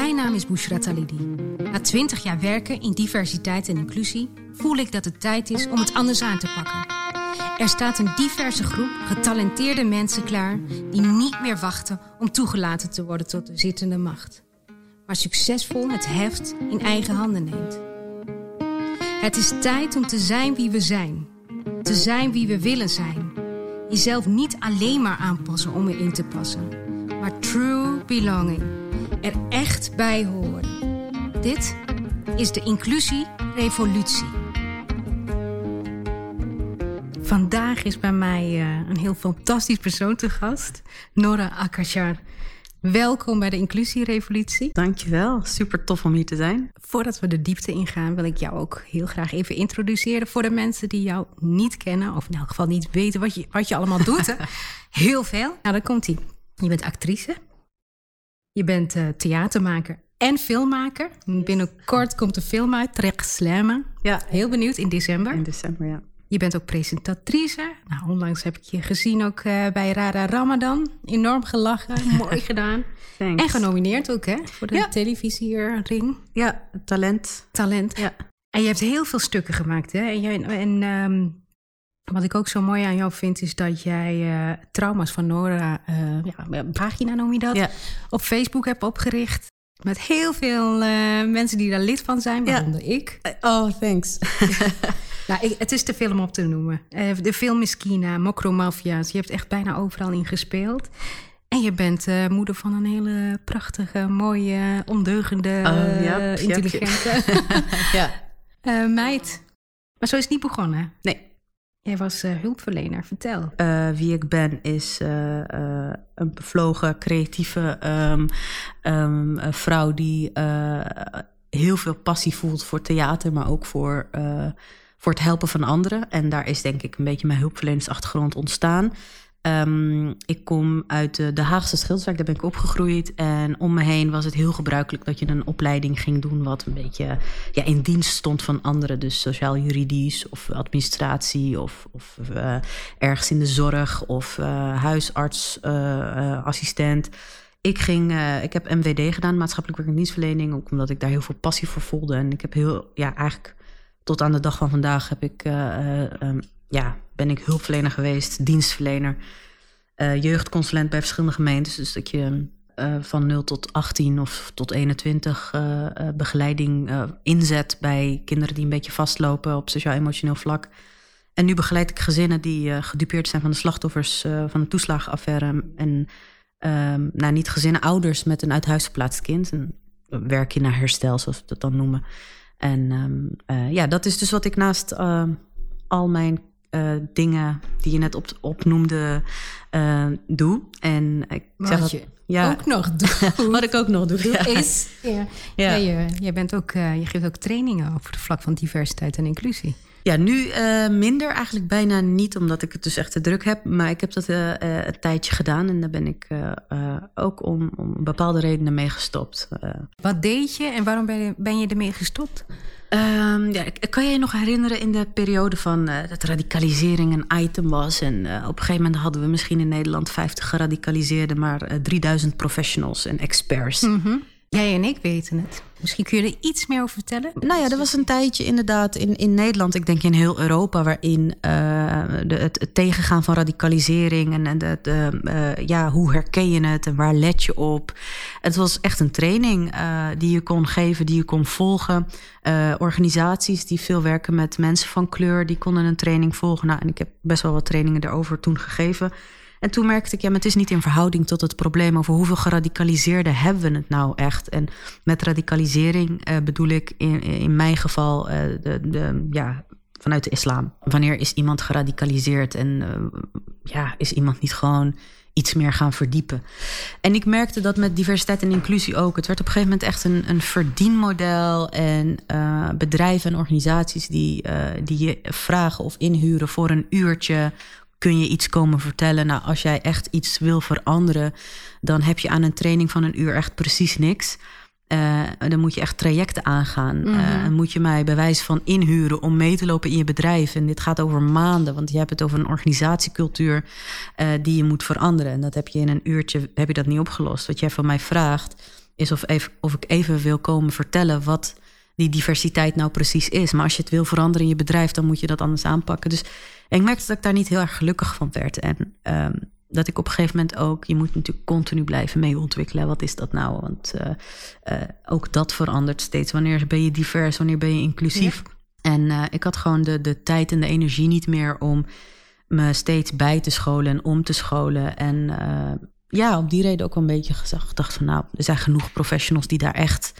Mijn naam is Bushra Talidi. Na 20 jaar werken in diversiteit en inclusie voel ik dat het tijd is om het anders aan te pakken. Er staat een diverse groep getalenteerde mensen klaar die niet meer wachten om toegelaten te worden tot de zittende macht, maar succesvol het heft in eigen handen neemt. Het is tijd om te zijn wie we zijn, te zijn wie we willen zijn. Jezelf niet alleen maar aanpassen om erin te passen, maar true belonging er echt bij horen. Dit is de Inclusie-revolutie. Vandaag is bij mij uh, een heel fantastisch persoon te gast, Nora Akashar. Welkom bij de Inclusie-revolutie. Dankjewel, super tof om hier te zijn. Voordat we de diepte ingaan, wil ik jou ook heel graag even introduceren voor de mensen die jou niet kennen, of in elk geval niet weten wat je, wat je allemaal doet. heel veel. Nou, dan komt ie. Je bent actrice, je bent uh, theatermaker en filmmaker. Binnenkort komt de film uit, Trek Slammen. Ja. Heel benieuwd, in december. In december, ja. Je bent ook presentatrice. Nou, onlangs heb ik je gezien ook uh, bij Rada Ramadan. Enorm gelachen, mooi gedaan. Thanks. En genomineerd ook, hè? Voor de ja. televisiering. Ja, talent. Talent. Ja. En je hebt heel veel stukken gemaakt, hè? En, jij, en um, wat ik ook zo mooi aan jou vind, is dat jij uh, trauma's van Nora, uh, ja, pagina noem je dat, ja. op Facebook hebt opgericht. Met heel veel uh, mensen die daar lid van zijn, waaronder ja. ik. Oh, thanks. nou, ik, het is te veel om op te noemen. de film is Kina, Mokro Mafia's. Je hebt echt bijna overal in gespeeld. En je bent uh, moeder van een hele prachtige, mooie, ondeugende, oh, intelligente ja. uh, meid. Maar zo is het niet begonnen. Nee. Jij was uh, hulpverlener, vertel. Uh, wie ik ben is uh, een bevlogen, creatieve um, um, vrouw die heel veel passie voelt voor theater, maar ook voor, voor het helpen van anderen. En daar is denk ik een beetje mijn hulpverlenersachtergrond ontstaan. Um, ik kom uit de, de Haagse Schilderswijk, daar ben ik opgegroeid. En om me heen was het heel gebruikelijk dat je een opleiding ging doen... wat een beetje ja, in dienst stond van anderen. Dus sociaal-juridisch of administratie of, of uh, ergens in de zorg... of uh, huisartsassistent. Uh, ik, ging, ik heb MWD gedaan, maatschappelijk werk en dienstverlening... ook omdat ik daar heel veel passie voor voelde. En ik heb heel, ja, eigenlijk tot aan de dag van vandaag heb ik... Um, ja, ben ik hulpverlener geweest, dienstverlener, uh, jeugdconsulent bij verschillende gemeentes. Dus dat je uh, van 0 tot 18 of tot 21 uh, begeleiding inzet bij kinderen die een beetje vastlopen op sociaal-emotioneel vlak. En nu begeleid ik gezinnen die gedupeerd zijn van de slachtoffers van de toeslagenaffaire. En nou, niet gezinnen, ouders met een uit huis geplaatst kind. En werk je naar herstel, zoals we dat dan noemen. En um, ja, dat is dus wat ik naast al mijn uh, dingen die je net op, opnoemde uh, doe. En ik wat zeg dat, je ja, ook nog doet. wat ik ook nog doe. Ja. Is, ja. Ja. je, je, bent ook, uh, je geeft ook trainingen over het vlak van diversiteit en inclusie. Ja, nu uh, minder. Eigenlijk bijna niet, omdat ik het dus echt te druk heb. Maar ik heb dat uh, uh, een tijdje gedaan. En daar ben ik ook om, om bepaalde redenen mee gestopt. Wat deed je en waarom ben je, ben je ermee gestopt? Um, ja, kan je je nog herinneren in de periode van uh, dat radicalisering een item was? En uh, op een gegeven moment hadden we misschien in Nederland 50 geradicaliseerden, maar uh, 3000 professionals en experts. Mm -hmm. Jij en ik weten het. Misschien kun je er iets meer over vertellen? Nou ja, er was een tijdje inderdaad in, in Nederland, ik denk in heel Europa, waarin uh, de, het, tegengaan van radicalisering en, de, de, uh, ja, hoe herken je het en waar let je op. Het was echt een training uh, die je kon geven, die je kon volgen. organisaties die veel werken met mensen van kleur, die konden een training volgen. Nou, en ik heb best wel wat trainingen daarover toen gegeven. En toen merkte ik, ja, maar het is niet in verhouding tot het probleem over hoeveel geradicaliseerden hebben we het nou echt. En met radicalisering uh, bedoel ik in, in mijn geval uh, de, de, ja, vanuit de islam. Wanneer is iemand geradicaliseerd en uh, ja, is iemand niet gewoon iets meer gaan verdiepen. En ik merkte dat met diversiteit en inclusie ook. Het werd op een gegeven moment echt een, een verdienmodel. En bedrijven en organisaties die, die je vragen of inhuren voor een uurtje kun je iets komen vertellen. Nou, als jij echt iets wil veranderen, dan heb je aan een training van een uur echt precies niks. Uh, dan moet je echt trajecten aangaan. Mm -hmm. uh, en moet je mij bij wijze van inhuren om mee te lopen in je bedrijf. En dit gaat over maanden, want je hebt het over een organisatiecultuur uh, die je moet veranderen. En dat heb je in een uurtje heb je dat niet opgelost. Wat jij van mij vraagt, is of, even, of ik even wil komen vertellen wat die diversiteit nou precies is. Maar als je het wil veranderen in je bedrijf, dan moet je dat anders aanpakken. Dus ik merkte dat ik daar niet heel erg gelukkig van werd. En um, dat ik op een gegeven moment ook, je moet natuurlijk continu blijven mee ontwikkelen. Wat is dat nou? Want uh, uh, ook dat verandert steeds. Wanneer ben je divers? Wanneer ben je inclusief? En uh, ik had gewoon de, de tijd en de energie niet meer om me steeds bij te scholen en om te scholen. En ja, op die reden ook wel een beetje gezegd. dacht van nou, er zijn genoeg professionals die daar echt,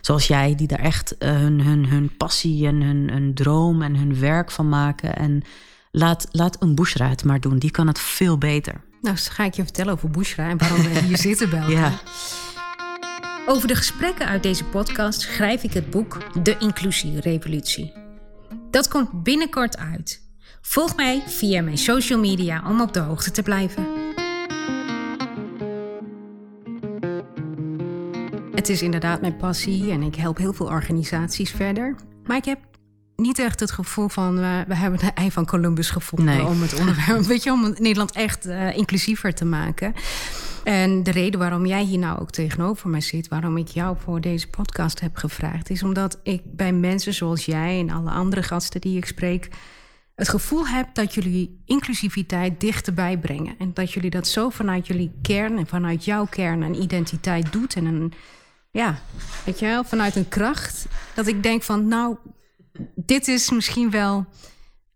zoals jij, die daar echt hun, hun, hun passie en hun, hun droom en hun werk van maken. En laat, laat een Bushra het maar doen. Die kan het veel beter. Nou, dus ga ik je vertellen over Bushra en waarom we hier zitten bij elkaar. Ja. Over de gesprekken uit deze podcast schrijf ik het boek De Inclusierevolutie. Dat komt binnenkort uit. Volg mij via mijn social media om op de hoogte te blijven. Het is inderdaad mijn passie en ik help heel veel organisaties verder. Maar ik heb niet echt het gevoel van uh, we hebben de ei van Columbus gevonden om het onderwerp, weet je, om Nederland echt uh, inclusiever te maken. En de reden waarom jij hier nou ook tegenover mij zit, waarom ik jou voor deze podcast heb gevraagd, is omdat ik bij mensen zoals jij en alle andere gasten die ik spreek, het gevoel heb dat jullie inclusiviteit dichterbij brengen. En dat jullie dat zo vanuit jullie kern en vanuit jouw kern en identiteit doet. En een, ja, weet je wel, vanuit een kracht. Dat ik denk van, nou, dit is misschien wel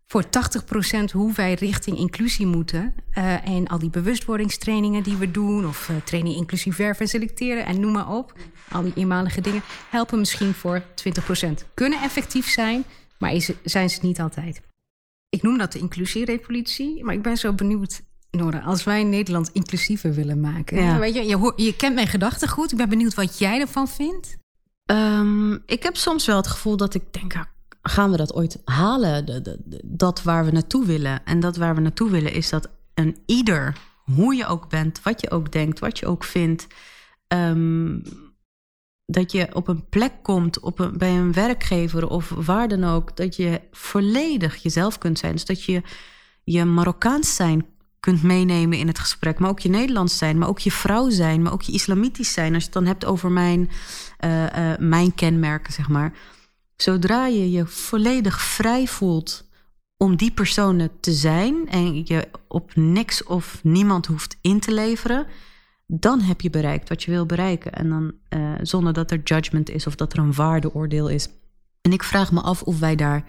voor 80% hoe wij richting inclusie moeten. Uh, en al die bewustwordingstrainingen die we doen, of uh, training inclusief werven en selecteren en noem maar op. Al die eenmalige dingen helpen misschien voor 20%. Kunnen effectief zijn, maar is, zijn ze niet altijd. Ik noem dat de inclusierevolutie, maar ik ben zo benieuwd. Nora, als wij Nederland inclusiever willen maken. Ja. Weet je, je, hoort, je kent mijn gedachten goed. Ik ben benieuwd wat jij ervan vindt. Um, ik heb soms wel het gevoel dat ik denk, ah, gaan we dat ooit halen? De, de, dat waar we naartoe willen. En dat waar we naartoe willen is dat een ieder, hoe je ook bent, wat je ook denkt, wat je ook vindt, um, dat je op een plek komt op een, bij een werkgever of waar dan ook, dat je volledig jezelf kunt zijn. Dus dat je je Marokkaans zijn kunt meenemen in het gesprek, maar ook je Nederlands zijn, maar ook je vrouw zijn, maar ook je islamitisch zijn. Als je het dan hebt over mijn, uh, uh, mijn kenmerken, zeg maar Zodra je je volledig vrij voelt om die personen te zijn en je op niks of niemand hoeft in te leveren, dan heb je bereikt wat je wil bereiken. En dan uh, zonder dat er judgment is of dat er een waardeoordeel is. En ik vraag me af of wij daar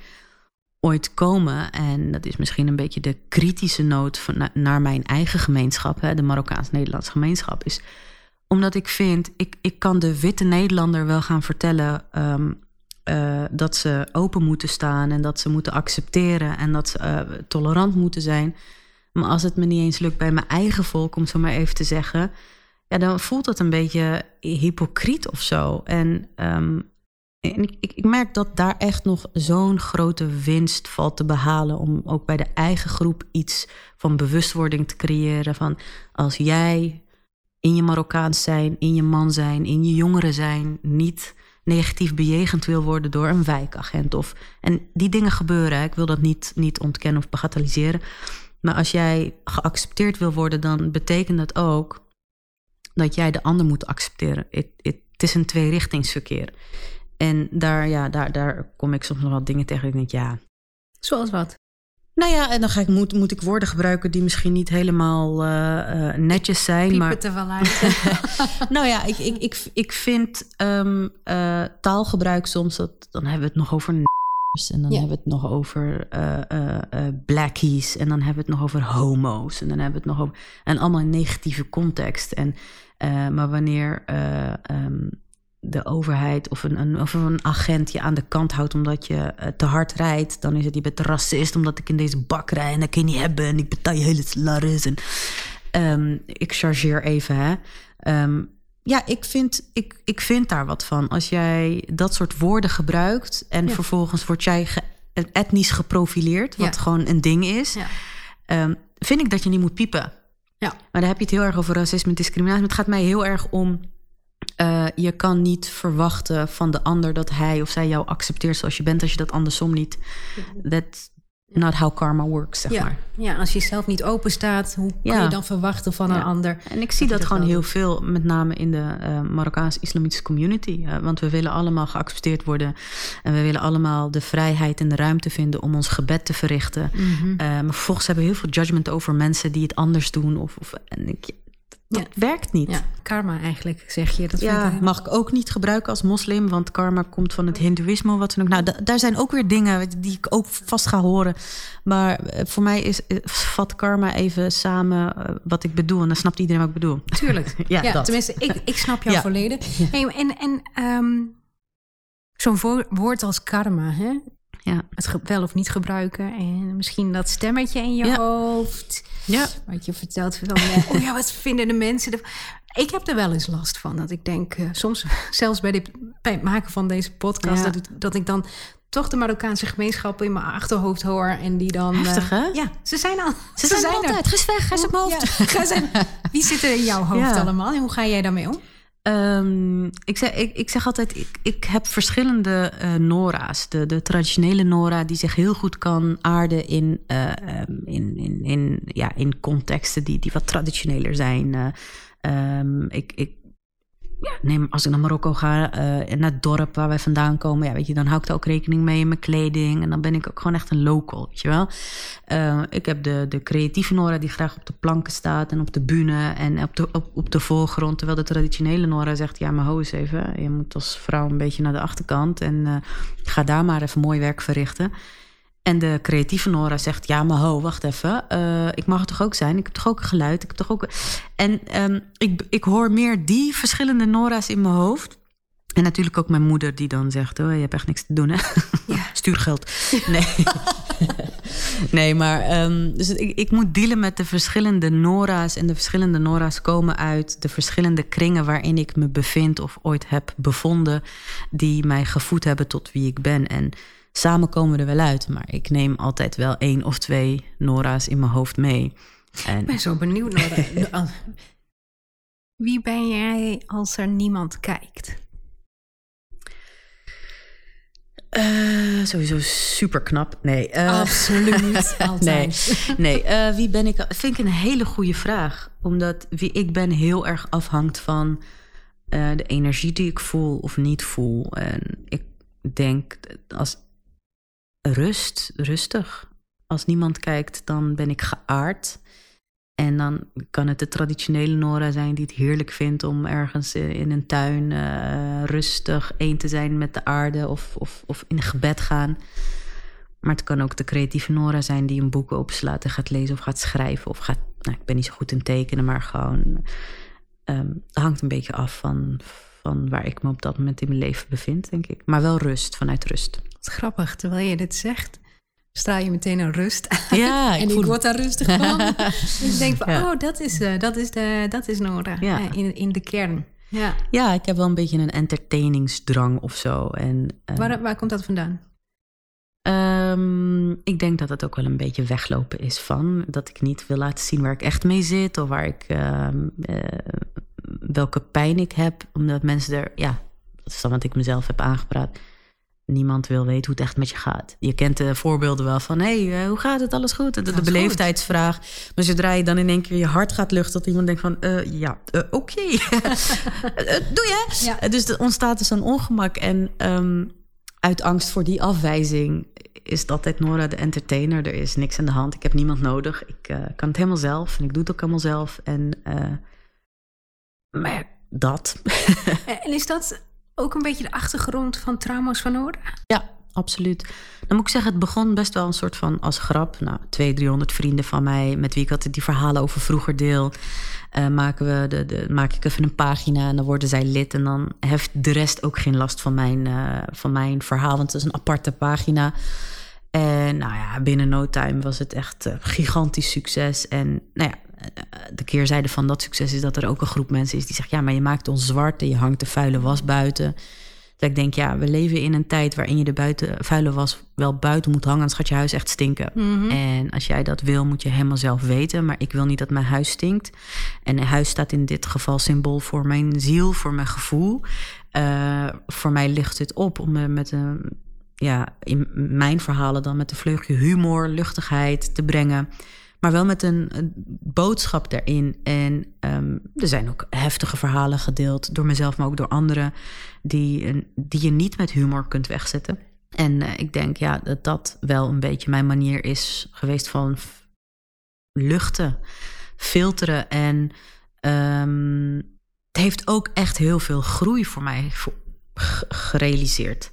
ooit komen. En dat is misschien een beetje de kritische noot van, naar mijn eigen gemeenschap, hè, de Marokkaans-Nederlands gemeenschap. Is omdat ik vind, ik, ik kan de witte Nederlander wel gaan vertellen. Um, uh, dat ze open moeten staan en dat ze moeten accepteren en dat ze uh, tolerant moeten zijn. Maar als het me niet eens lukt bij mijn eigen volk, om zo maar even te zeggen, ja, dan voelt dat een beetje hypocriet of zo. En, um, en ik, ik, merk dat daar echt nog zo'n grote winst valt te behalen om ook bij de eigen groep iets van bewustwording te creëren. Van als jij in je Marokkaans zijn, in je man zijn, in je jongeren zijn, niet negatief bejegend wil worden door een wijkagent. Of, en die dingen gebeuren. Ik wil dat niet, niet ontkennen of bagatelliseren. Maar als jij geaccepteerd wil worden, dan betekent dat ook dat jij de ander moet accepteren. Het, het, is een tweerichtingsverkeer. En daar, ja, daar, daar kom ik soms nog wel dingen tegen. Ik denk, ja. Zoals wat? Nou ja, en dan ga ik, moet, moet ik woorden gebruiken die misschien niet helemaal uh, uh, netjes zijn. Piepen maar... er wel uit. nou ja, ik, ik, ik, ik vind um, uh, taalgebruik soms, dat, dan hebben we het nog over en dan ja. hebben we het nog over blackies en dan hebben we het nog over homo's en dan hebben we het nog over... En allemaal in negatieve context. En, maar wanneer... Um, de overheid of een, een, of een agent je aan de kant houdt omdat je uh, te hard rijdt, dan is het je bent racist omdat ik in deze bak rij en dat kun je niet hebben en ik betaal je hele salaris. En, um, ik chargeer even, hè. Um, ja, ik vind, ik, ik vind daar wat van. Als jij dat soort woorden gebruikt en ja. vervolgens word jij ge etnisch geprofileerd, wat ja. gewoon een ding is, ja. um, vind ik dat je niet moet piepen. Ja. Maar dan heb je het heel erg over racisme en discriminatie. Maar het gaat mij heel erg om uh, je kan niet verwachten van de ander dat hij of zij jou accepteert zoals je bent als je dat andersom niet. Dat, not how karma works, zeg ja. maar. Ja, als je zelf niet open staat, hoe kun je dan verwachten van een ander? En ik zie Dat gewoon heel veel, met name in de eh Marokkaanse islamitische community. Eh, want we willen allemaal geaccepteerd worden. En we willen allemaal de vrijheid en de ruimte vinden om ons gebed te verrichten. Mhm. Eh, maar vervolgens hebben we heel veel judgment over mensen die het anders doen. Of, of, en ik, dat Ja. werkt niet. Ja, karma eigenlijk, zeg je. Dat Ja, ik, mag ik ook niet gebruiken als moslim, want karma komt van het hindoeïsme. Wat dan ook. Nou, da- daar zijn ook weer dingen die ik ook vast ga horen. Maar eh, voor mij is, eh, vat karma even samen eh, wat ik bedoel. En dan snapt iedereen wat ik bedoel. Tuurlijk. Ja, tenminste, ik, ik snap jou volledig. Hey, en en ehm, zo'n woord als karma, hè? Ja. het wel of niet gebruiken. En misschien dat stemmetje in je Ja. hoofd. Ja. Wat je vertelt van, oh ja, wat vinden de mensen? ervan? Ik heb er wel eens last van. Dat ik denk, eh, soms zelfs bij, dit, bij het maken van deze podcast... Ja. Dat, ik, dat ik dan toch de Marokkaanse gemeenschap in mijn achterhoofd hoor. En die dan... Heftig, eh? Ja, ze zijn al. Ze, zijn, er altijd. Ga eens weg, ga eens op mijn hoofd. Ja, ga zijn, wie zit er in jouw hoofd Ja. allemaal? En hoe ga jij daarmee om? Ehm, ik, zeg, ik, ik zeg altijd, ik, ik heb verschillende eh, Nora's. De, de traditionele Nora die zich heel goed kan aarden in, eh, ehm, in, in, in, ja, in contexten die, die wat traditioneler zijn. Eh, ehm, ik, ik ja, neem, als ik naar Marokko ga, eh, naar het dorp waar wij vandaan komen, ja, weet je, dan hou ik daar ook rekening mee in mijn kleding. En dan ben ik ook gewoon echt een local, weet je wel. Eh, ik heb de, de creatieve Nora die graag op de planken staat en op de bühne en op de, op, op de voorgrond. Terwijl de traditionele Nora zegt, ja, maar ho eens even. Je moet als vrouw een beetje naar de achterkant en eh, ga daar maar even mooi werk verrichten. En de creatieve Nora zegt: Ja, maar ho, wacht even. eh, ik mag het toch ook zijn? Ik heb toch ook een geluid? Ik heb toch ook. En ehm, ik, ik hoor meer die verschillende Nora's in mijn hoofd. En natuurlijk ook mijn moeder, die dan zegt: Oh, je hebt echt niks te doen, hè? Ja. Stuur geld. Nee. nee, maar. ehm, dus ik, ik moet dealen met de verschillende Nora's. En de verschillende Nora's komen uit de verschillende kringen waarin ik me bevind of ooit heb bevonden. Die mij gevoed hebben tot wie ik ben. En samen komen we er wel uit. Maar ik neem altijd wel één of twee Nora's in mijn hoofd mee. En, Ik ben zo benieuwd de- Wie ben jij als er niemand kijkt? Eh, sowieso super knap. Nee. eh, Absoluut. nee, Altijd. nee. eh, wie ben ik? Vind ik een hele goede vraag. Omdat wie ik ben heel erg afhangt van de energie die ik voel of niet voel. En ik denk als rust, rustig. Als niemand kijkt, dan ben ik geaard. En dan kan het de traditionele Nora zijn die het heerlijk vindt om ergens in een tuin eh, rustig één te zijn met de aarde of, of, of in gebed gaan. Maar het kan ook de creatieve Nora zijn die een boek openslaat en gaat lezen of gaat schrijven. Of gaat, nou, ik ben niet zo goed in tekenen, maar gewoon. ehm, het hangt een beetje af van, van waar ik me op dat moment in mijn leven bevind, denk ik. Maar wel rust, vanuit rust. Wat grappig, terwijl je dit zegt, straal je meteen een rust uit. Ja, ik en ik word daar rustig van. ik denk van, Ja. oh, dat is, eh, dat is, de, dat is Nora. Ja. Eh, in, in de kern. Ja. Ja, ik heb wel een beetje een entertainingsdrang of zo. En, eh, Waar, waar komt dat vandaan? Ehm, ik denk dat het ook wel een beetje weglopen is van. Dat ik niet wil laten zien waar ik echt mee zit. Of waar ik, ehm, eh, welke pijn ik heb. Omdat mensen er, ja, dat is dan wat ik mezelf heb aangepraat. Niemand wil weten hoe het echt met je gaat. Je kent de voorbeelden wel van: hé, hey, eh, hoe gaat het? Alles goed? De, beleefdheidsvraag. Maar zodra je dan in één keer je hart gaat luchten, dat iemand denkt: van, eh, ja, oké. Doe je? Ja. Dus er ontstaat dus een ongemak. En ehm, uit angst voor die afwijzing is het altijd Nora de entertainer. Er is niks aan de hand. Ik heb niemand nodig. Ik eh, kan het helemaal zelf. En ik doe het ook allemaal zelf. En, eh, maar ja, dat. En is dat ook een beetje de achtergrond van trauma's van Nora? ja, absoluut. Dan moet ik zeggen, het begon best wel een soort van als grap. Nou, 200, 300 vrienden van mij... met wie ik altijd die verhalen over vroeger deel... eh, maken we de, de, maak ik even een pagina en dan worden zij lid. En dan heeft de rest ook geen last van mijn, eh, van mijn verhaal... want het is een aparte pagina... En nou ja, binnen no time was het echt eh, gigantisch succes. En nou ja, de keerzijde van dat succes is dat er ook een groep mensen is die zegt: Ja, maar je maakt ons zwart en je hangt de vuile was buiten. Dat ik denk, ja, we leven in een tijd waarin je de buiten, vuile was wel buiten moet hangen, anders gaat je huis echt stinken. En als jij dat wil, moet je helemaal zelf weten. Maar ik wil niet dat mijn huis stinkt. En een huis staat in dit geval symbool voor mijn ziel, voor mijn gevoel. Eh, voor mij ligt het op om me met een ja, in mijn verhalen dan met een vleugje humor, luchtigheid te brengen. Maar wel met een, boodschap erin. En ehm, er zijn ook heftige verhalen gedeeld door mezelf, maar ook door anderen, die, die je niet met humor kunt wegzetten. En eh, ik denk ja, dat dat wel een beetje mijn manier is geweest van luchten, filteren. En um, het heeft ook echt heel veel groei voor mij gerealiseerd.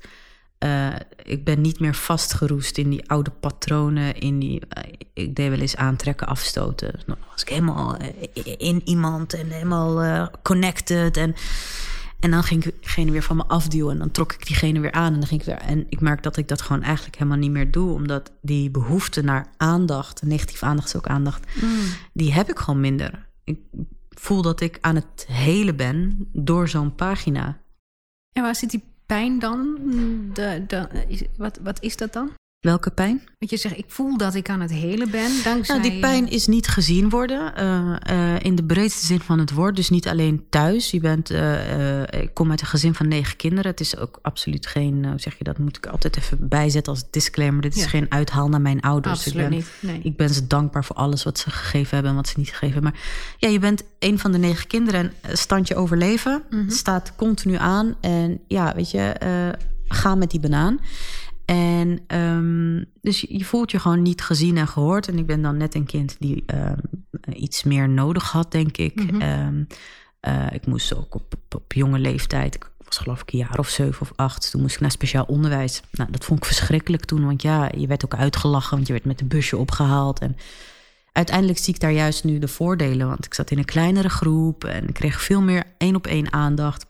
Uh, ik ben niet meer vastgeroest in die oude patronen. In die, uh, ik deed wel eens aantrekken, afstoten. Dan was ik helemaal in iemand en helemaal connected. En en dan ging ik diegene weer van me afduwen. En dan trok ik diegene weer aan. En dan ging ik weer. En ik merk dat ik dat gewoon eigenlijk helemaal niet meer doe. Omdat die behoefte naar aandacht, negatieve aandacht is ook aandacht, mm. die heb ik gewoon minder. Ik voel dat ik aan het hele ben door zo'n pagina. En waar zit die pijn dan? De, de, wat, wat is dat dan? Welke pijn? Want je zegt, ik voel dat ik aan het helen ben. Dankzij... Nou, die pijn is niet gezien worden. Uh, in de breedste zin van het woord. Dus niet alleen thuis. Je bent, uh, ik kom uit een gezin van negen kinderen. Het is ook absoluut geen, hoe zeg je dat, moet ik altijd even bijzetten als disclaimer. Dit is geen uithaal naar mijn ouders. Absoluut ik ben, niet. Nee. Ik ben ze dankbaar voor alles wat ze gegeven hebben en wat ze niet gegeven hebben. Maar ja, je bent een van de negen kinderen en standje overleven mm staat continu aan. En ja, weet je, ga met die banaan. En um, dus je voelt je gewoon niet gezien en gehoord. En ik ben dan net een kind die um, iets meer nodig had, denk ik. Mm -hmm. uh, ik moest ook op, op, jonge leeftijd, ik was geloof ik een jaar of zeven of acht, toen moest ik naar speciaal onderwijs. Nou, dat vond ik verschrikkelijk toen, want ja, je werd ook uitgelachen, want je werd met een busje opgehaald. En uiteindelijk zie ik daar juist nu de voordelen, want ik zat in een kleinere groep en ik kreeg veel meer één op één aandacht.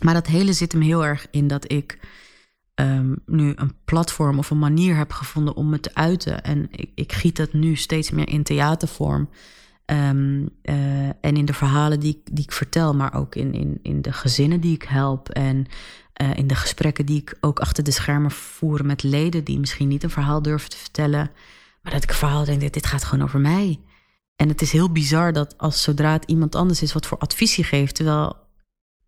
Maar dat hele zit hem heel erg in dat ik um, nu een platform of een manier heb gevonden om me te uiten. En ik, ik giet dat nu steeds meer in theatervorm. Um, uh, en in de verhalen die, die ik vertel, maar ook in, in, in de gezinnen die ik help. En uh, in de gesprekken die ik ook achter de schermen voer met leden die misschien niet een verhaal durven te vertellen. Maar dat ik een verhaal denk, dit gaat gewoon over mij. En het is heel bizar dat als zodra het iemand anders is wat voor advies je geeft, terwijl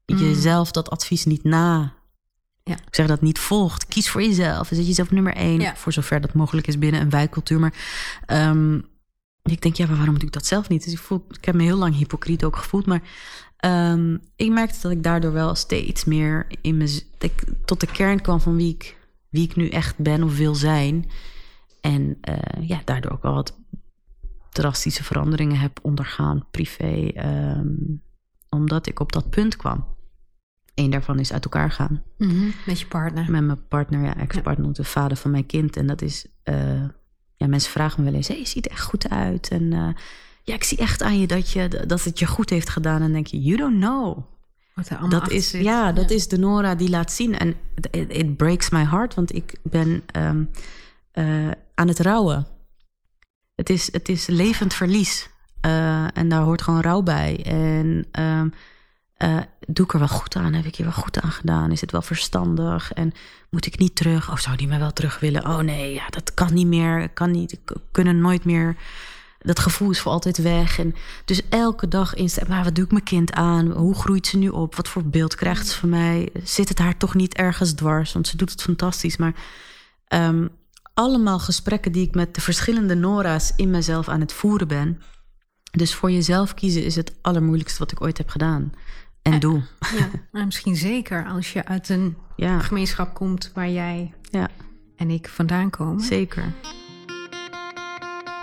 mm. je zelf dat advies niet na ja. Ik zeg dat niet volgt. Kies voor jezelf. Zet jezelf nummer één. Voor zover dat mogelijk is binnen een wijkcultuur. Maar um, ik denk, ja, maar waarom doe ik dat zelf niet? Dus ik, voel, ik heb me heel lang hypocriet ook gevoeld. Maar um, ik merkte dat ik daardoor wel steeds meer in me, ik tot de kern kwam van wie ik, wie ik nu echt ben of wil zijn. En uh, ja, daardoor ook al wat drastische veranderingen heb ondergaan, privé. Um, omdat ik op dat punt kwam. Eén daarvan is uit elkaar gaan. Mm Met je partner? Met mijn partner, ja, ex-partner, de vader van mijn kind. En dat is, uh, ja, mensen vragen me wel eens: hey, je ziet er echt goed uit. En uh, ja, ik zie echt aan je dat, je dat het je goed heeft gedaan. En denk je: You don't know. Wat dat is, ja, dat is de Nora die laat zien. En it, it breaks my heart, want ik ben um, uh, aan het rouwen. Het is, het is levend verlies. en daar hoort gewoon rouw bij. En. Um, uh, doe ik er wel goed aan? Heb ik hier wel goed aan gedaan? Is het wel verstandig? En moet ik niet terug? Of zou die mij wel terug willen? Oh nee, ja, dat kan niet meer. Kan niet, kunnen nooit meer. Dat gevoel is voor altijd weg. En dus elke dag instellen. Maar wat doe ik mijn kind aan? Hoe groeit ze nu op? Wat voor beeld krijgt ze van mij? Zit het haar toch niet ergens dwars? Want ze doet het fantastisch. Maar um, allemaal gesprekken die ik met de verschillende Nora's in mezelf aan het voeren ben. Dus voor jezelf kiezen is het allermoeilijkste wat ik ooit heb gedaan en eh, doe. Ja, misschien zeker als je uit een gemeenschap komt waar jij ja. en ik vandaan komen. Zeker.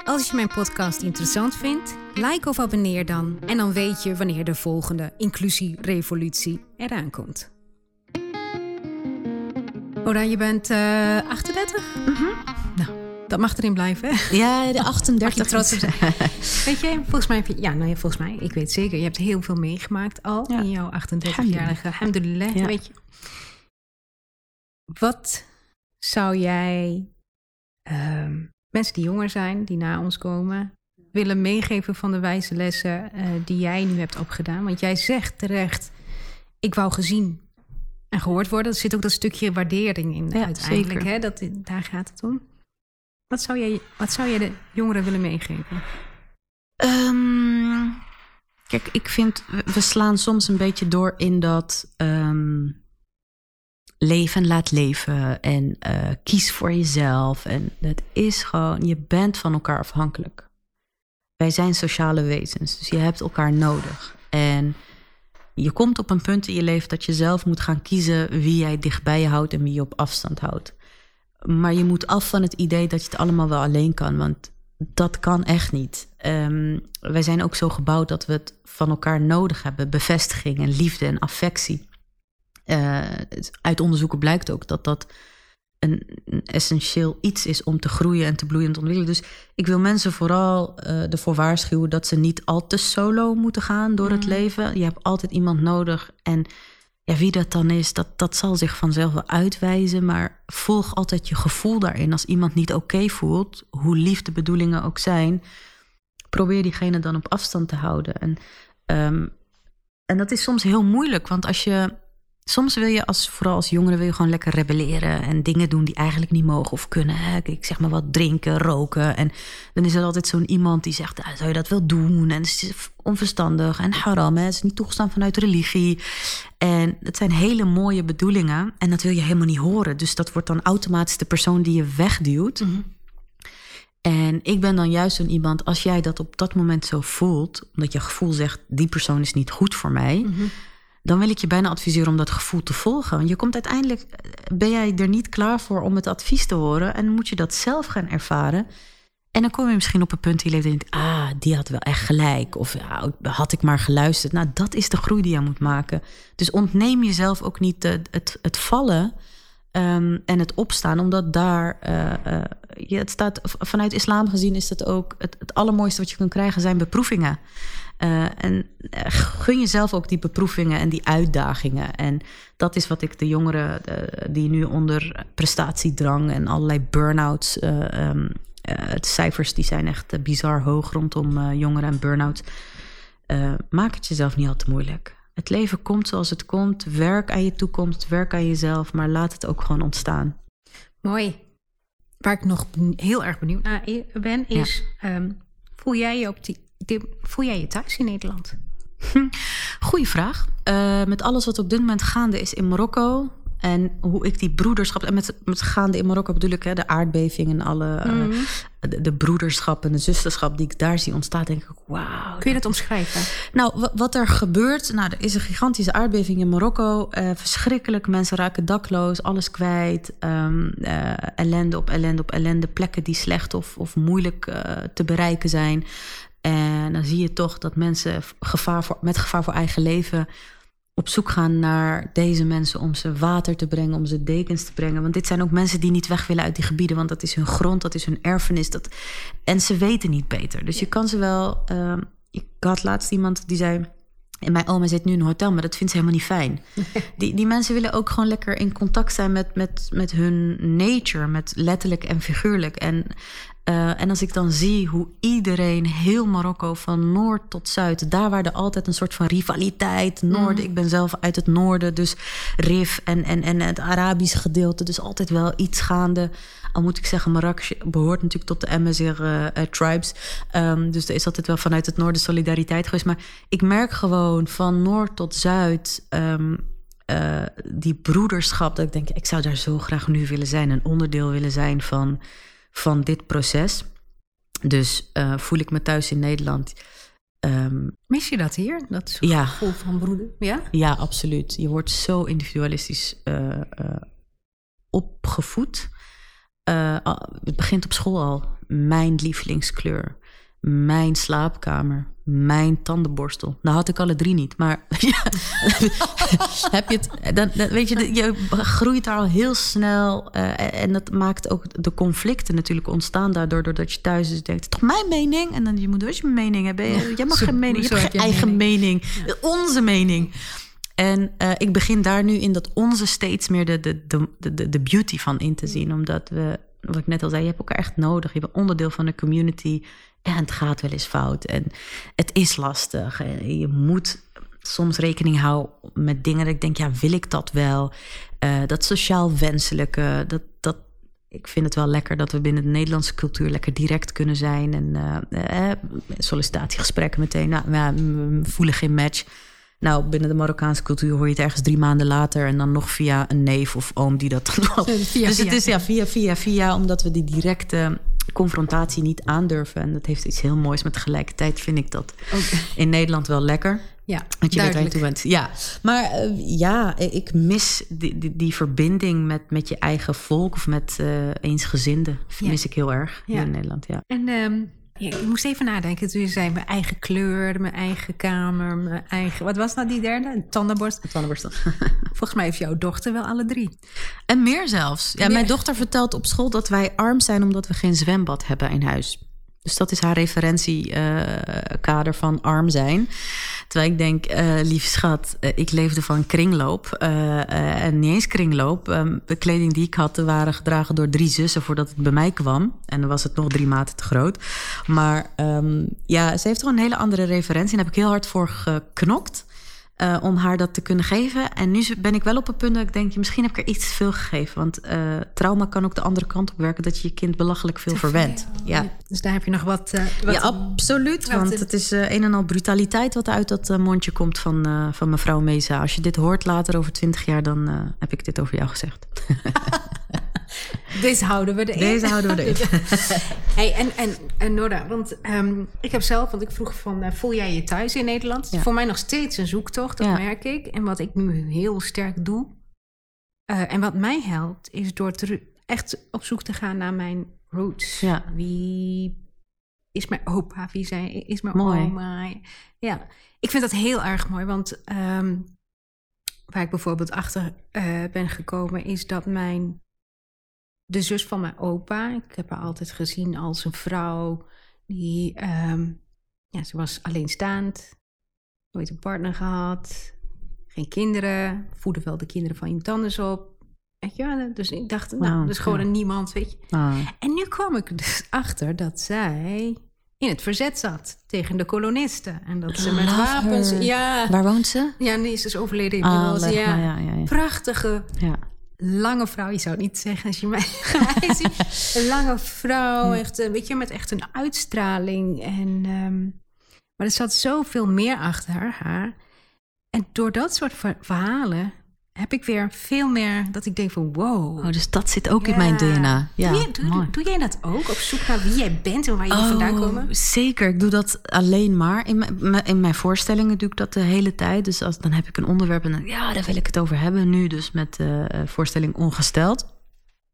Als je mijn podcast interessant vindt, like of abonneer dan. En dan weet je wanneer de volgende inclusierevolutie eraan komt. Oda, je bent uh, 38? Mm -hmm. Nou, dat mag erin blijven. Ja, de 38. trots op Weet je, volgens mij, ja, nou ja, volgens mij, ik weet zeker, je hebt heel veel meegemaakt al in jouw 38-jarige. Alhamdulillah, ja. weet je. Wat zou jij uh, mensen die jonger zijn, die na ons komen, willen meegeven van de wijze lessen uh, die jij nu hebt opgedaan? Want jij zegt terecht, ik wou gezien en gehoord worden. Er zit ook dat stukje waardering in ja, uiteindelijk. Hè? Dat, daar gaat het om. Wat zou jij, wat zou jij de jongeren willen meegeven? Um, kijk, ik vind, we slaan soms een beetje door in dat um, leven laat leven en uh, kies voor jezelf. En het is gewoon, je bent van elkaar afhankelijk. Wij zijn sociale wezens, dus je hebt elkaar nodig. En je komt op een punt in je leven dat je zelf moet gaan kiezen wie jij dichtbij houdt en wie je op afstand houdt. Maar je moet af van het idee dat je het allemaal wel alleen kan, want dat kan echt niet. Um, wij zijn ook zo gebouwd dat we het van elkaar nodig hebben: bevestiging en liefde en affectie. Uh, uit onderzoeken blijkt ook dat dat een, essentieel iets is om te groeien en te bloeien en te ontwikkelen. Dus ik wil mensen vooral uh, ervoor waarschuwen dat ze niet al te solo moeten gaan door het mm. leven. Je hebt altijd iemand nodig. En ja, wie dat dan is, dat, dat zal zich vanzelf wel uitwijzen. Maar volg altijd je gevoel daarin. Als iemand niet oké voelt, hoe lief de bedoelingen ook zijn, probeer diegene dan op afstand te houden. En, um, en dat is soms heel moeilijk, want als je soms wil je als, vooral als jongere, wil je gewoon lekker rebelleren en dingen doen die eigenlijk niet mogen of kunnen. Ik zeg maar wat drinken, roken. En dan is er altijd zo'n iemand die zegt, ah, zou je dat wel doen? En het is onverstandig en haram, hè? het is niet toegestaan vanuit religie. En het zijn hele mooie bedoelingen en dat wil je helemaal niet horen. Dus dat wordt dan automatisch de persoon die je wegduwt. Mhm. En ik ben dan juist zo'n iemand, als jij dat op dat moment zo voelt, omdat je gevoel zegt, die persoon is niet goed voor mij. Mhm dan wil ik je bijna adviseren om dat gevoel te volgen. Want je komt uiteindelijk, ben jij er niet klaar voor om het advies te horen en moet je dat zelf gaan ervaren. En dan kom je misschien op een punt die je denkt, ah, die had wel echt gelijk. Of ja, had ik maar geluisterd. Nou, dat is de groei die je moet maken. Dus ontneem jezelf ook niet het, het, het vallen um, en het opstaan, omdat daar, uh, ja, het staat vanuit islam gezien is dat ook het, het allermooiste wat je kunt krijgen zijn beproevingen. Uh, en gun jezelf ook die beproevingen en die uitdagingen. En dat is wat ik de jongeren die nu onder prestatiedrang en allerlei burn-outs. De cijfers die zijn echt bizar hoog rondom jongeren en burn-outs. maak het jezelf niet al te moeilijk. Het leven komt zoals het komt. Werk aan je toekomst, werk aan jezelf, maar laat het ook gewoon ontstaan. Mooi. Waar ik nog heel erg benieuwd naar ben, is: ehm, voel, jij je op die, voel jij je thuis in Nederland? Goeie vraag. Uh, met alles wat op dit moment gaande is in Marokko, en hoe ik die broederschap. En met, met gaande in Marokko bedoel ik hè, de aardbeving en alle. Eh, mhm. de, de, broederschap en de zusterschap die ik daar zie ontstaan. Denk ik, wauw. Kun je dat omschrijven? Nou, wat er gebeurt. Nou, er is een gigantische aardbeving in Marokko. Uh, verschrikkelijk. Mensen raken dakloos, alles kwijt. Um, uh, ellende op ellende op ellende. Plekken die slecht of, of moeilijk te bereiken zijn. En dan zie je toch dat mensen gevaar voor, met gevaar voor eigen leven op zoek gaan naar deze mensen om ze water te brengen, om ze dekens te brengen. Want dit zijn ook mensen die niet weg willen uit die gebieden, want dat is hun grond, dat is hun erfenis. Dat... En ze weten niet beter. Dus je kan ze wel. Uh, ik had laatst iemand die zei. En mijn oma zit nu in een hotel, maar dat vindt ze helemaal niet fijn. Die, die mensen willen ook gewoon lekker in contact zijn met, met, met hun nature, met letterlijk en figuurlijk. En uh, en als ik dan zie hoe iedereen, heel Marokko, van noord tot zuid, daar waar er altijd een soort van rivaliteit, noorden, mm. ik ben zelf uit het noorden, dus Rif en, en, en het Arabische gedeelte, dus altijd wel iets gaande. Al moet ik zeggen, Marrakesh behoort natuurlijk tot de Amazigh uh, tribes. Um, dus er is altijd wel vanuit het noorden solidariteit geweest. Maar ik merk gewoon van noord tot zuid. Um, uh, die broederschap, dat ik denk, ik zou daar zo graag nu willen zijn, een onderdeel willen zijn van van dit proces. Dus uh, voel ik me thuis in Nederland. Um, Mis je dat hier? Dat ja. gevoel van broeder? Ja? ja, absoluut. Je wordt zo individualistisch uh, uh, opgevoed. het begint op school al. Mijn lievelingskleur mijn slaapkamer, mijn tandenborstel. Nou had ik alle drie niet, maar heb je het, dan, weet je, je groeit daar al heel snel uh, en dat maakt ook de conflicten natuurlijk ontstaan daardoor, doordat je thuis dus denkt, toch mijn mening? En dan je moet dus je mening hebben. Jij mag geen mening, je hebt geen eigen mening, onze mening. En uh, ik begin daar nu in dat onze steeds meer de, de, de, de, de beauty van in te zien, omdat we wat ik net al zei, je hebt elkaar echt nodig. Je bent onderdeel van een community. En het gaat wel eens fout. En het is lastig. En je moet soms rekening houden met dingen dat ik denk, ja, wil ik dat wel? Uh, dat sociaal wenselijke, dat, dat, ik vind het wel lekker dat we binnen de Nederlandse cultuur lekker direct kunnen zijn. En uh, sollicitatiegesprekken meteen, nou, we voelen geen match. Nou, binnen de Marokkaanse cultuur hoor je het ergens drie maanden later en dan nog via een neef of oom die dat dan wel. Dus het is ja via, via, via, omdat we die directe confrontatie niet aandurven. En dat heeft iets heel moois. Maar tegelijkertijd vind ik dat in Nederland wel lekker. Ja, Want je weet waar je duidelijk. toe bent. Ja, maar eh, ja, ik mis die, die, die verbinding met, met je eigen volk of met eh eensgezinden. Ja. Mis ik heel erg Ja. in Nederland. Ja. En ehm, ja, ik moest even nadenken. Toen je zei mijn eigen kleur, mijn eigen kamer, mijn eigen... Wat was nou die derde? Een tandenborst. Tandenborstel. Volgens mij heeft jouw dochter wel alle drie. En meer zelfs. Ja, Meer. Mijn dochter vertelt op school dat wij arm zijn omdat we geen zwembad hebben in huis. Dus dat is haar referentiekader van arm zijn. Terwijl ik denk, eh lief schat, eh, ik leefde van kringloop. eh, eh, en niet eens kringloop. Ehm, de kleding die ik had, waren gedragen door drie zussen voordat het bij mij kwam. En dan was het nog drie maten te groot. Maar ehm, ja, ze heeft gewoon een hele andere referentie. En daar heb ik heel hard voor geknokt. Eh, om haar dat te kunnen geven. En nu ben ik wel op het punt dat ik denk, misschien heb ik er iets te veel gegeven. Want eh, trauma kan ook de andere kant op werken, dat je je kind belachelijk veel verwendt. Ja. Dus daar heb je nog wat... eh, wat ja, absoluut. wat- Want het is een en al brutaliteit wat uit dat mondje komt van, van mevrouw Meza. Als je dit hoort later over twintig jaar, dan heb ik dit over jou gezegd. Deze houden we erin. Deze houden we erin. hey, en, en, en Nora, want ehm, ik heb zelf, want ik vroeg van, eh, voel jij je thuis in Nederland? Ja. Voor mij nog steeds een zoektocht, dat Ja. merk ik. En wat ik nu heel sterk doe, eh, en wat mij helpt, is door echt op zoek te gaan naar mijn roots. Ja. Wie is mijn opa? Wie zijn, is mijn Mooi. oma? Ja, ik vind dat heel erg mooi, want ehm, waar ik bijvoorbeeld achter eh, ben gekomen, is dat mijn de zus van mijn opa. Ik heb haar altijd gezien als een vrouw die, ehm, ja, ze was alleenstaand, nooit een partner gehad, geen kinderen, voedde wel de kinderen van iemand anders op. Weet je, dus ik dacht, nou, is gewoon ja. een niemand, weet je. Ah, En nu kwam ik dus achter dat zij in het verzet zat tegen de kolonisten. En dat ze met Love wapens... her. Ja, waar woont ze? ja, nee, ze is overleden inmiddels. leg ja. ja, ja, ja. Prachtige ja. Lange vrouw. Je zou het niet zeggen als je mij, ziet. Een lange vrouw, echt, eh, weet je, met echt een uitstraling. En, ehm, maar er zat zoveel meer achter haar. En door dat soort ver- verhalen heb ik weer veel meer dat ik denk van wow. Oh, dus dat zit ook in mijn DNA. Ja, doe, je- doe, mooi. doe jij dat ook? Op zoek naar wie jij bent en waar vandaan Oh, komen? Zeker, ik doe dat alleen maar. In mijn, in mijn voorstellingen doe ik dat de hele tijd. Dus als, dan heb ik een onderwerp en dan, ja, daar wil ik het over hebben. Nu dus met de eh, voorstelling Ongesteld.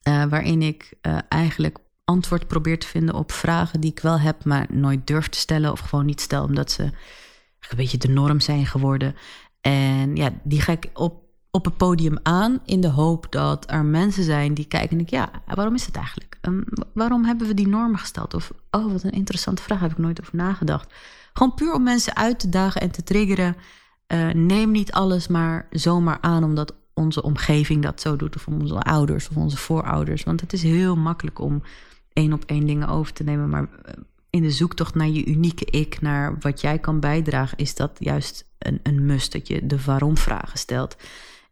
eh, waarin ik eh, eigenlijk antwoord probeer te vinden op vragen die ik wel heb, maar nooit durf te stellen. Of gewoon niet stel, omdat ze een beetje de norm zijn geworden. En ja, die ga ik op, op het podium aan in de hoop dat er mensen zijn die kijken en ja, waarom is het eigenlijk? Ehm, wa- waarom hebben we die normen gesteld? Of, oh, wat een interessante vraag, heb ik nooit over nagedacht. Gewoon puur om mensen uit te dagen en te triggeren. Eh, neem niet alles maar zomaar aan omdat onze omgeving dat zo doet, of onze ouders of onze voorouders. Want het is heel makkelijk om één op één dingen over te nemen, maar eh, in de zoektocht naar je unieke ik, naar wat jij kan bijdragen, is dat juist een, een must. Dat je de waarom-vragen stelt.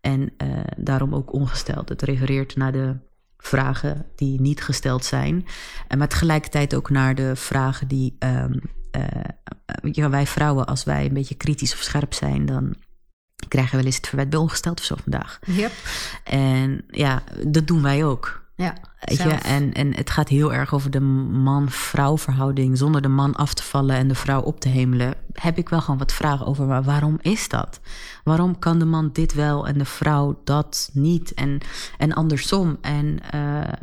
En eh, daarom ook ongesteld. Het refereert naar de vragen die niet gesteld zijn. En maar tegelijkertijd ook naar de vragen die. eh, weet je wel, wij vrouwen, als wij een beetje kritisch of scherp zijn, dan krijgen we wel eens het verwet bij ongesteld of zo vandaag. Yep. En ja, dat doen wij ook. Ja, Weet je? En, en het gaat heel erg over de man-vrouw verhouding. Zonder de man af te vallen en de vrouw op te hemelen. Heb ik wel gewoon wat vragen over. Maar waarom is dat? Waarom kan de man dit wel en de vrouw dat niet? En, en andersom. En eh,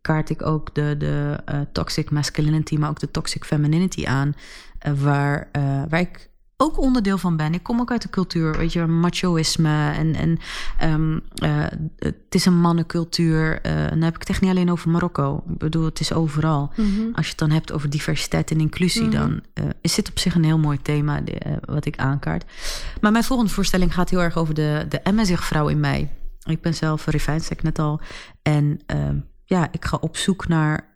kaart ik ook de, de eh, toxic masculinity, maar ook de toxic femininity aan. eh, waar, waar ik ook onderdeel van ben. Ik kom ook uit de cultuur, weet je, machoïsme en, en ehm, eh, het is een mannencultuur. Eh, en dan heb ik het echt niet alleen over Marokko. Ik bedoel, het is overal. Mhm. Als je het dan hebt over diversiteit en inclusie, dan eh, is dit op zich een heel mooi thema die, wat ik aankaart. Maar mijn volgende voorstelling gaat heel erg over de, de MSig-vrouw in mij. Ik ben zelf Rivijn, zei ik net al. En ehm, ja, ik ga op zoek naar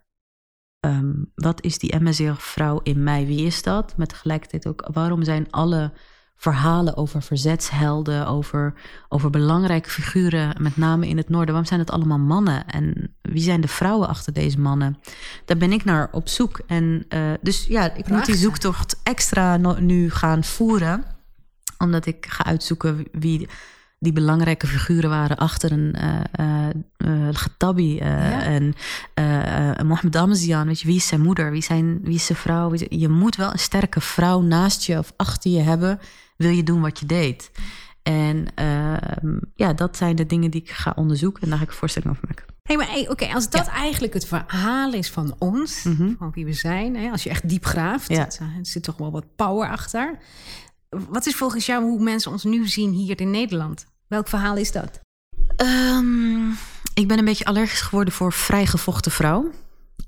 ehm, wat is die MSig-vrouw in mij? Wie is dat? Met tegelijkertijd ook, waarom zijn alle verhalen over verzetshelden, over, over belangrijke figuren, met name in het noorden, waarom zijn het allemaal mannen? En wie zijn de vrouwen achter deze mannen? Daar ben ik naar op zoek. En eh, dus ja, ik moet die zoektocht extra no- nu gaan voeren. Omdat ik ga uitzoeken wie die belangrijke figuren waren achter een uh, en Mohammed Amzian. Weet je, wie is zijn moeder? Wie, zijn, wie is zijn vrouw? Je moet wel een sterke vrouw naast je of achter je hebben. Wil je doen wat je deed? En ehm, ja, dat zijn de dingen die ik ga onderzoeken en daar ga ik voorstelling over maken. Hey, maar oké, als dat eigenlijk het verhaal is van ons, mhm. van wie we zijn, hè, als je echt diep graaft, ja. er zit toch wel wat power achter. Wat is volgens jou hoe mensen ons nu zien hier in Nederland? Welk verhaal is dat? Ehm, ik ben een beetje allergisch geworden voor vrijgevochten vrouw.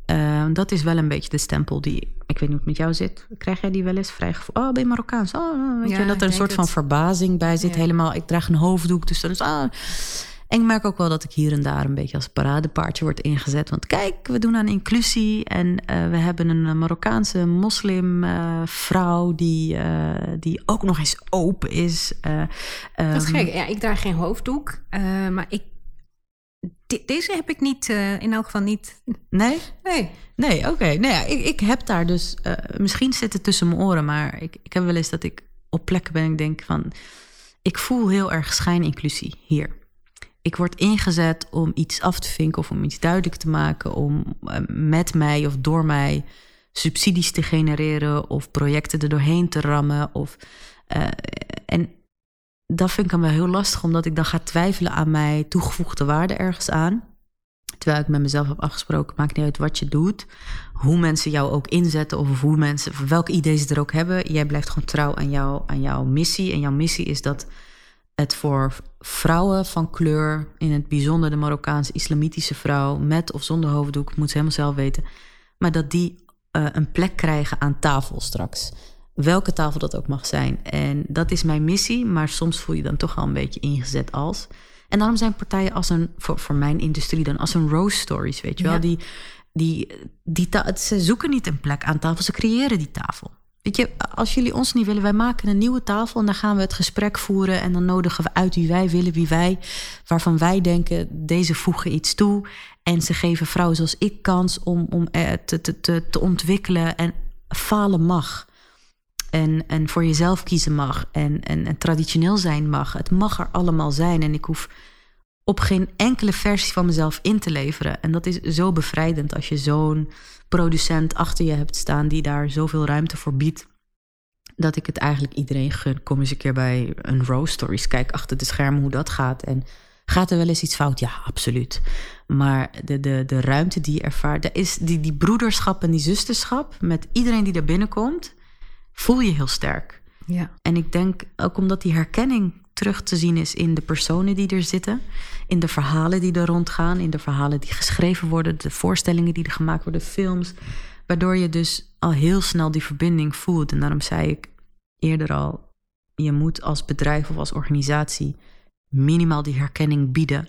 Ehm, dat is wel een beetje de stempel die, ik weet niet hoe het met jou zit. Krijg jij die wel eens vrijgevochten? Oh, ben je Marokkaans? Oh, weet je, dat er een soort van verbazing bij zit. Helemaal, ik draag een hoofddoek, dus dan is... Ah. En ik merk ook wel dat ik hier en daar een beetje als paradepaardje word ingezet. Want kijk, we doen aan inclusie. En uh, we hebben een Marokkaanse moslimvrouw uh, die, uh, die ook nog eens open is. dat is ehm, gek. Ja, ik draag geen hoofddoek. maar ik, deze heb ik niet, in elk geval niet. Nee? Nee. Nee, oké. Okay. Nou ja, ik, ik heb daar dus... misschien zit het tussen mijn oren, maar ik, ik heb wel eens dat ik op plekken ben... ik denk van... Ik voel heel erg schijninclusie hier ik word ingezet om iets af te vinken of om iets duidelijk te maken, om eh, met mij of door mij subsidies te genereren of projecten er doorheen te rammen. Of, uh, en dat vind ik dan wel heel lastig, omdat ik dan ga twijfelen aan mijn toegevoegde waarde ergens aan. Terwijl ik met mezelf heb afgesproken, maakt niet uit wat je doet, hoe mensen jou ook inzetten of hoe mensen, welke ideeën ze er ook hebben. Jij blijft gewoon trouw aan, jou, aan jouw missie. En jouw missie is dat het voor vrouwen van kleur, in het bijzonder de Marokkaanse islamitische vrouw, met of zonder hoofddoek, moet ze helemaal zelf weten, maar dat die uh, een plek krijgen aan tafel straks. Welke tafel dat ook mag zijn. En dat is mijn missie, maar soms voel je dan toch al een beetje ingezet als. En daarom zijn partijen als een, voor, voor mijn industrie dan, als een Rose Stories, weet je wel. Die, die, die, ze zoeken niet een plek aan tafel, ze creëren die tafel. Weet je, als jullie ons niet willen, wij maken een nieuwe tafel en dan gaan we het gesprek voeren en dan nodigen we uit wie wij willen, wie wij, waarvan wij denken, deze voegen iets toe. En ze geven vrouwen zoals ik kans om, om te, te, te, te ontwikkelen en falen mag. En, en voor jezelf kiezen mag. En, en, en traditioneel zijn mag. Het mag er allemaal zijn. En ik hoef op geen enkele versie van mezelf in te leveren. En dat is zo bevrijdend als je zo'n producent achter je hebt staan die daar zoveel ruimte voor biedt. Dat ik het eigenlijk iedereen gun. Kom eens een keer bij een Rose Stories. Kijk achter de schermen hoe dat gaat. En gaat er wel eens iets fout? Ja, absoluut. Maar de, de, de ruimte die je ervaart, is die, die broederschap en die zusterschap met iedereen die er binnenkomt, voel je heel sterk. Ja. En ik denk ook omdat die herkenning terug te zien is in de personen die er zitten, in de verhalen die er rondgaan, in de verhalen die geschreven worden, de voorstellingen die er gemaakt worden, films, waardoor je dus al heel snel die verbinding voelt. En daarom zei ik eerder al, je moet als bedrijf of als organisatie minimaal die herkenning bieden.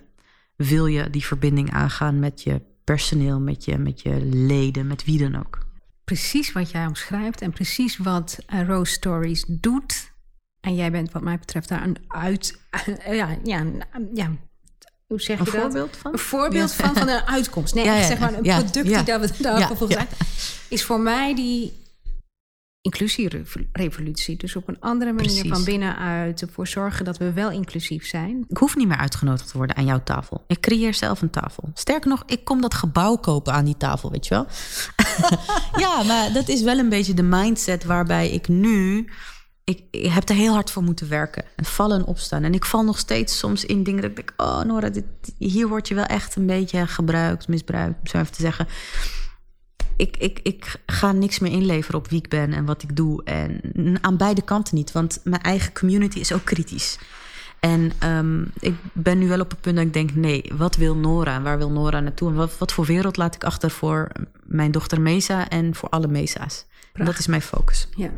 Wil je die verbinding aangaan met je personeel, met je, met je leden, met wie dan ook? Precies wat jij omschrijft en precies wat Rose Stories doet en jij bent wat mij betreft daar een uit... Ja, ja, ja hoe zeg je dat? Voorbeeld van? Een voorbeeld van, van een uitkomst. Nee, ja, zeg maar een product die daar, daar volgens mij... is voor mij die inclusierevolutie. Dus op een andere manier van binnenuit ervoor zorgen dat we wel inclusief zijn. Ik hoef niet meer uitgenodigd te worden aan jouw tafel. Ik creëer zelf een tafel. Sterker nog, ik kom dat gebouw kopen aan die tafel, weet je wel? ja, maar dat is wel een beetje de mindset waarbij ik nu ik, ik, heb er heel hard voor moeten werken. En vallen en opstaan. En ik val nog steeds soms in dingen dat ik denk... oh Nora, dit, hier word je wel echt een beetje gebruikt, misbruikt, om zo even te zeggen. Ik, ik, ik ga niks meer inleveren op wie ik ben en wat ik doe. En aan beide kanten niet, want mijn eigen community is ook kritisch. En um, ik ben nu wel op het punt dat ik denk: nee, wat wil Nora? Waar wil Nora naartoe? En wat, wat voor wereld laat ik achter voor mijn dochter Mesa en voor alle Mesa's? Dat is mijn focus. Ja.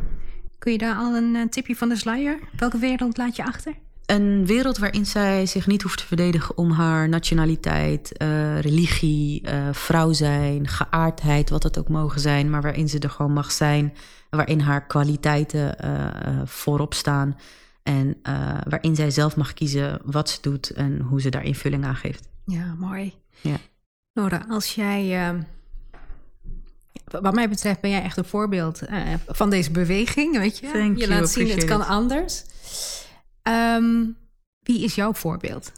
Kun je daar al een eh, tipje van de sluier? Welke wereld laat je achter? Een wereld waarin zij zich niet hoeft te verdedigen om haar nationaliteit, uh, religie, uh, vrouw zijn, geaardheid, wat het ook mogen zijn, maar waarin ze er gewoon mag zijn, waarin haar kwaliteiten uh, voorop staan en waarin zij zelf mag kiezen wat ze doet en hoe ze daar invulling aan geeft. Ja, mooi. Ja. Nora, als jij ehm, wat mij betreft ben jij echt een voorbeeld uh, van deze beweging, weet je. Thank je laat zien, het kan anders. Ehm, wie is jouw voorbeeld?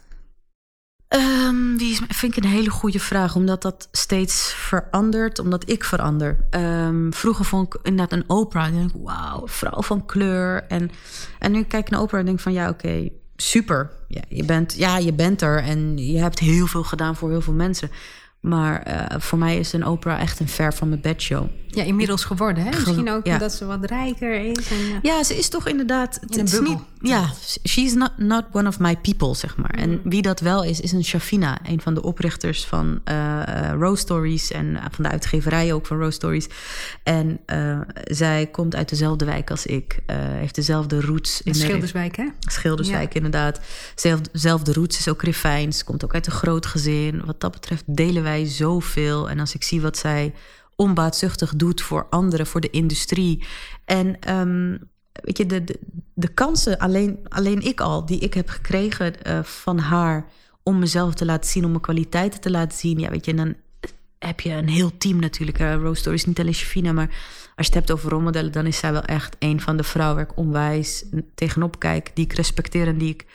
Um, wie is, vind ik een hele goede vraag, omdat dat steeds verandert, omdat ik verander. Um, vroeger vond ik inderdaad een opera. En denk ik, wauw, vrouw van kleur. En, en nu kijk ik naar opera en denk van, ja, oké, super. Ja je, bent, ja, je bent er en je hebt heel veel gedaan voor heel veel mensen. Maar uh, voor mij is een opera echt een ver van mijn bedshow. Ja, inmiddels geworden, hè? Misschien ook ja. omdat ze wat rijker is. En, uh, ja, ze is toch inderdaad... In een bubbel. Niet, ja, she's not, not one of my people, zeg maar. En wie dat wel is, is een Shafina. Een van de oprichters van uh, Rose Stories... en van de uitgeverij ook van Rose Stories. En zij komt uit dezelfde wijk als ik. heeft dezelfde roots. In Schilderswijk, hè? Schilderswijk, ja. inderdaad. Zelfde roots, is ook Rifijns. Komt ook uit een groot gezin. Wat dat betreft delen wij zoveel. En als ik zie wat zij onbaatzuchtig doet voor anderen, voor de industrie. En um, weet je, de, de, kansen, alleen, alleen ik al, die ik heb gekregen uh, van haar om mezelf te laten zien, om mijn kwaliteiten te laten zien. Ja, weet je, en dan heb je een heel team natuurlijk. Uh, Rose Story is niet alleen Shafina, maar als je het hebt over rolmodellen, dan is zij wel echt een van de vrouwen waar ik onwijs tegenop kijk, die ik respecteer en die ik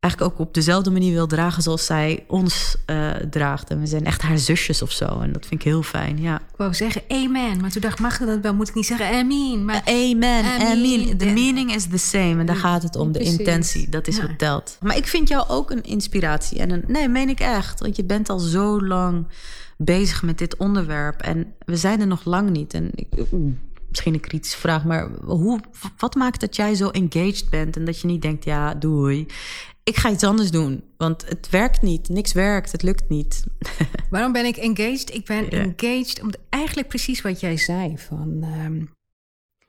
eigenlijk ook op dezelfde manier wil dragen zoals zij ons uh, draagt. En we zijn echt haar zusjes of zo. En dat vind ik heel fijn, ja. Ik wou zeggen amen, maar toen dacht ik, mag dat wel? Moet ik niet zeggen amen? Maar amen, amen. The meaning is the same. En daar gaat het om, de Precies. intentie. Dat is ja. wat telt. Maar ik vind jou ook een inspiratie. En een, nee, meen ik echt. Want je bent al zo lang bezig met dit onderwerp. En we zijn er nog lang niet. En ik, misschien een kritische vraag, maar hoe, wat maakt dat jij zo engaged bent en dat je niet denkt, ja, doei ik ga iets anders doen. Want het werkt niet. Niks werkt. Het lukt niet. Waarom ben ik engaged? Ik ben engaged om eigenlijk precies wat jij zei. Van, um,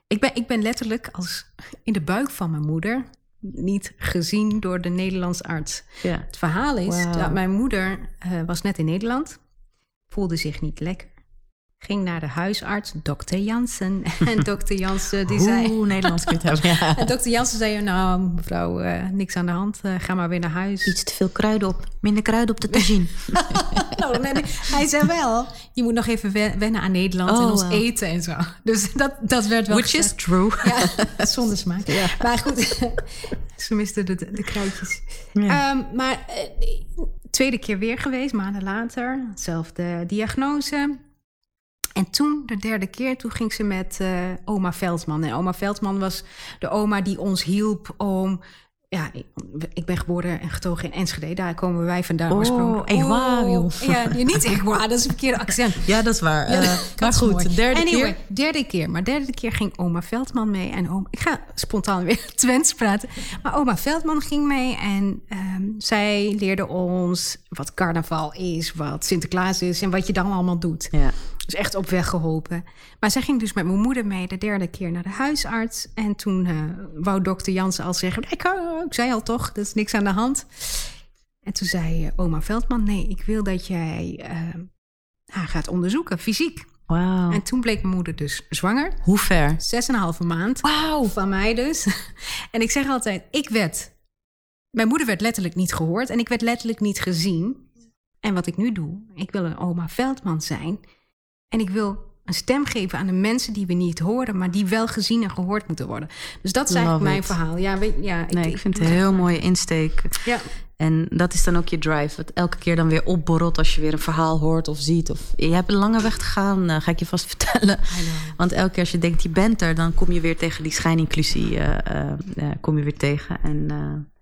ik, ben, ik ben letterlijk als in de buik van mijn moeder niet gezien door de Nederlands arts. Ja. Het verhaal is dat mijn moeder uh, was net in Nederland, voelde zich niet lekker ging naar de huisarts, dokter Jansen. En dokter Jansen die zei... Hoe Nederlands kunt hebben, ja. En dokter Jansen zei, nou mevrouw, uh, niks aan de hand. Uh, ga maar weer naar huis. Iets te veel kruiden op. Minder kruiden op de tagine. nou, nee, nee. Hij zei wel, je moet nog even wennen aan Nederland oh, en ons eten en zo. Dus dat, dat werd wel Which gezegd. is true. Ja, zonder smaak. Ja. Maar goed, ze misten de, de kruidjes. Ja. Um, maar uh, tweede keer weer geweest, maanden later. Zelfde diagnose en toen, de derde keer, toen ging ze met uh, oma Veldman. En oma Veldman was de oma die ons hielp om... Ja, ik, ik ben geboren en getogen in Enschede. Daar komen wij vandaan oh, oorspronkelijk. Echt waar, joh. Ja, niet echt waar. Dat is een verkeerde accent. Ja, dat is waar. Ja, uh, maar goed, derde anyway, keer. derde keer. Maar derde keer ging oma Veldman mee. En oma, ik ga spontaan weer Twents praten. Maar oma Veldman ging mee. En um, zij leerde ons wat carnaval is, wat Sinterklaas is... en wat je dan allemaal doet. Ja. Dus echt op weg geholpen. Maar zij ging dus met mijn moeder mee de derde keer naar de huisarts. En toen uh, wou dokter Jansen al zeggen... Ik, uh, ik zei al toch, er is niks aan de hand. En toen zei uh, oma Veldman... nee, ik wil dat jij haar gaat onderzoeken, fysiek. Wow. En toen bleek mijn moeder dus zwanger. Hoe ver? Zes en een halve maand. Wauw. Van mij dus. en ik zeg altijd, ik werd... Mijn moeder werd letterlijk niet gehoord en ik werd letterlijk niet gezien. En wat ik nu doe, ik wil een oma Veldman zijn en ik wil een stem geven aan de mensen die we niet horen, maar die wel gezien en gehoord moeten worden. Dus dat is eigenlijk mijn verhaal. Ja, weet, ja, nee, ik, ik vind het een heel mooie insteek. Ja. En dat is dan ook je drive. Wat elke keer dan weer opborrelt als je weer een verhaal hoort of ziet. Of je hebt een lange weg te gaan, uh, ga ik je vast vertellen. Want elke keer als je denkt je bent er, dan kom je weer tegen die schijninclusie. Uh, uh, kom je weer tegen. En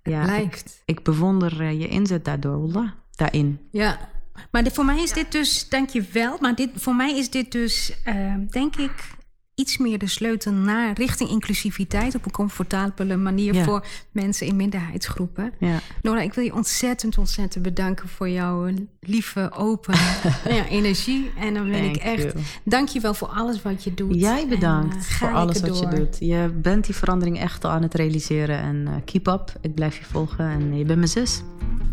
ja. Ik, ik bewonder je inzet daardoor, daarin. Ja, maar voor mij is dit dus, dank je wel, maar dit, voor mij is dit dus, uh, denk ik, iets meer de sleutel naar richting inclusiviteit op een comfortabele manier ja. voor mensen in minderheidsgroepen. Ja. Nora, ik wil je ontzettend, ontzettend bedanken voor jouw lieve, open ja, energie. En dan ben Thank ik echt, you. dank je wel voor alles wat je doet. Jij bedankt en, uh, voor alles wat je doet. Je bent die verandering echt al aan het realiseren. En uh, keep up, ik blijf je volgen en je bent mijn zus.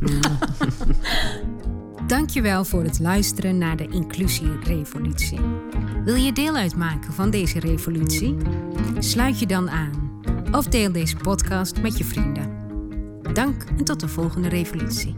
Dankjewel voor het luisteren naar de Inclusierevolutie. Wil je deel uitmaken van deze revolutie? Sluit je dan aan of deel deze podcast met je vrienden. Dank en tot de volgende revolutie.